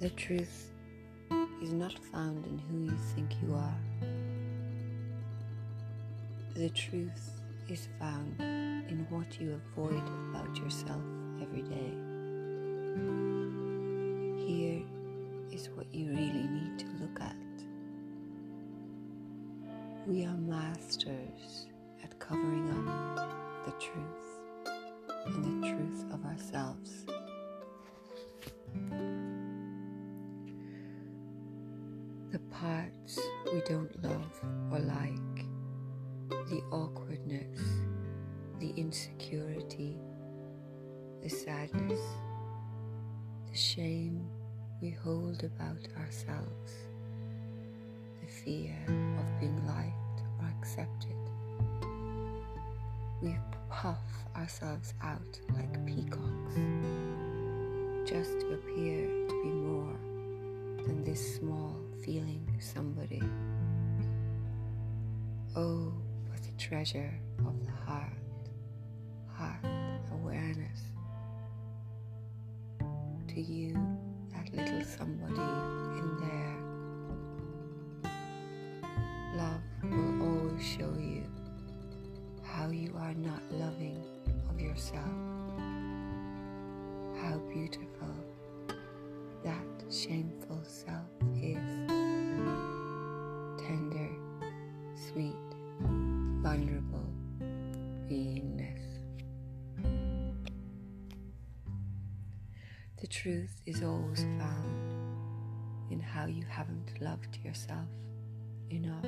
The truth is not found in who you think you are. The truth is found in what you avoid about yourself every day. Here is what you really need to look at. We are masters parts we don't love or like, the awkwardness, the insecurity, the sadness, the shame we hold about ourselves, the fear of being liked or accepted. We puff ourselves out like peacocks just to appear to be more than this small feeling somebody. Oh, what a treasure of the heart, heart awareness. To you, that little somebody in there. Love will always show you how you are not loving of yourself. How beautiful that shameful self The truth is always found in how you haven't loved yourself enough.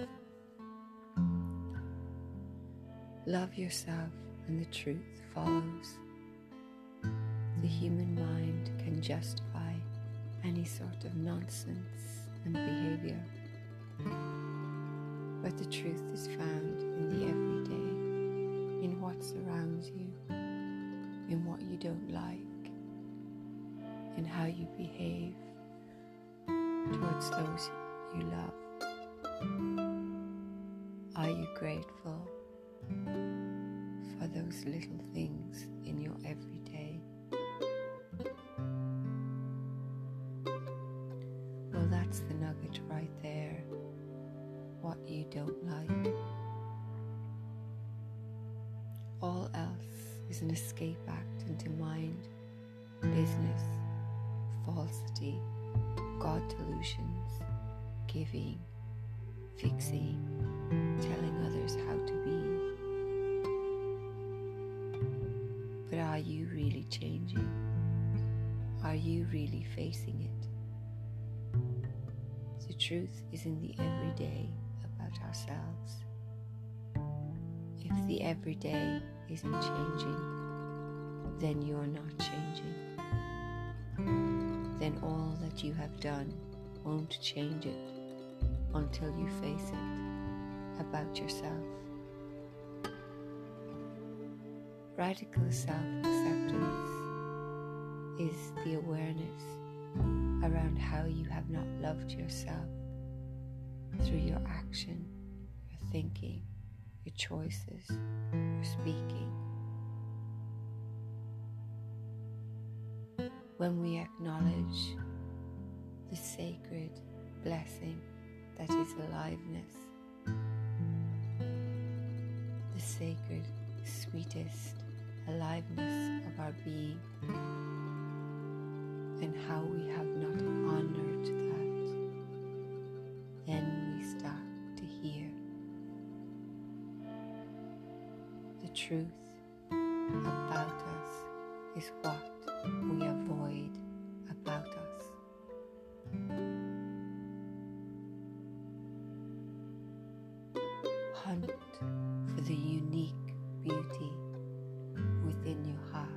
Love yourself, and the truth follows. The human mind can justify any sort of nonsense and behavior. But the truth is found in the everyday, in how you behave towards those you love. Are you grateful for those little things in your everyday? Well, that's the nugget right there. What you don't like. All else is an escape act into mind, business, falsity, God delusions, giving, fixing, telling others how to be. But are you really changing? Are you really facing it? The truth is in the everyday about ourselves. If the everyday isn't changing, then you're not changing. Then all that you have done won't change it until you face it about yourself. Radical self acceptance is the awareness around how you have not loved yourself through your action, your thinking, your choices, your speaking. When we acknowledge the sacred blessing that is aliveness, the sacred, sweetest aliveness of our being, and how we have not honored that, then we start to hear the truth about us is what we avoid beauty within your heart.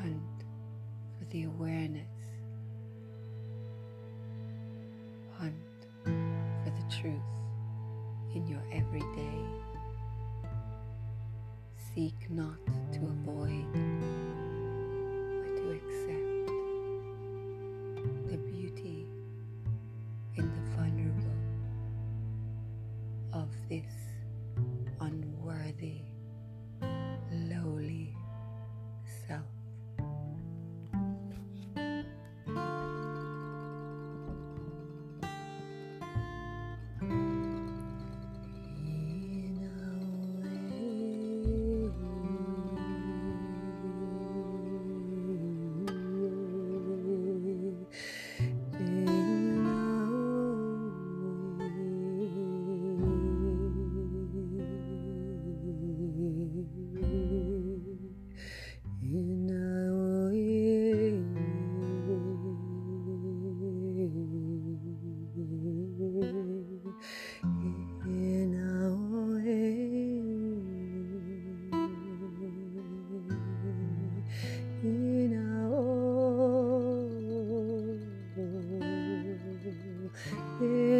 Hunt for the awareness. Hunt for the truth in your everyday. Seek not to avoid, 雨。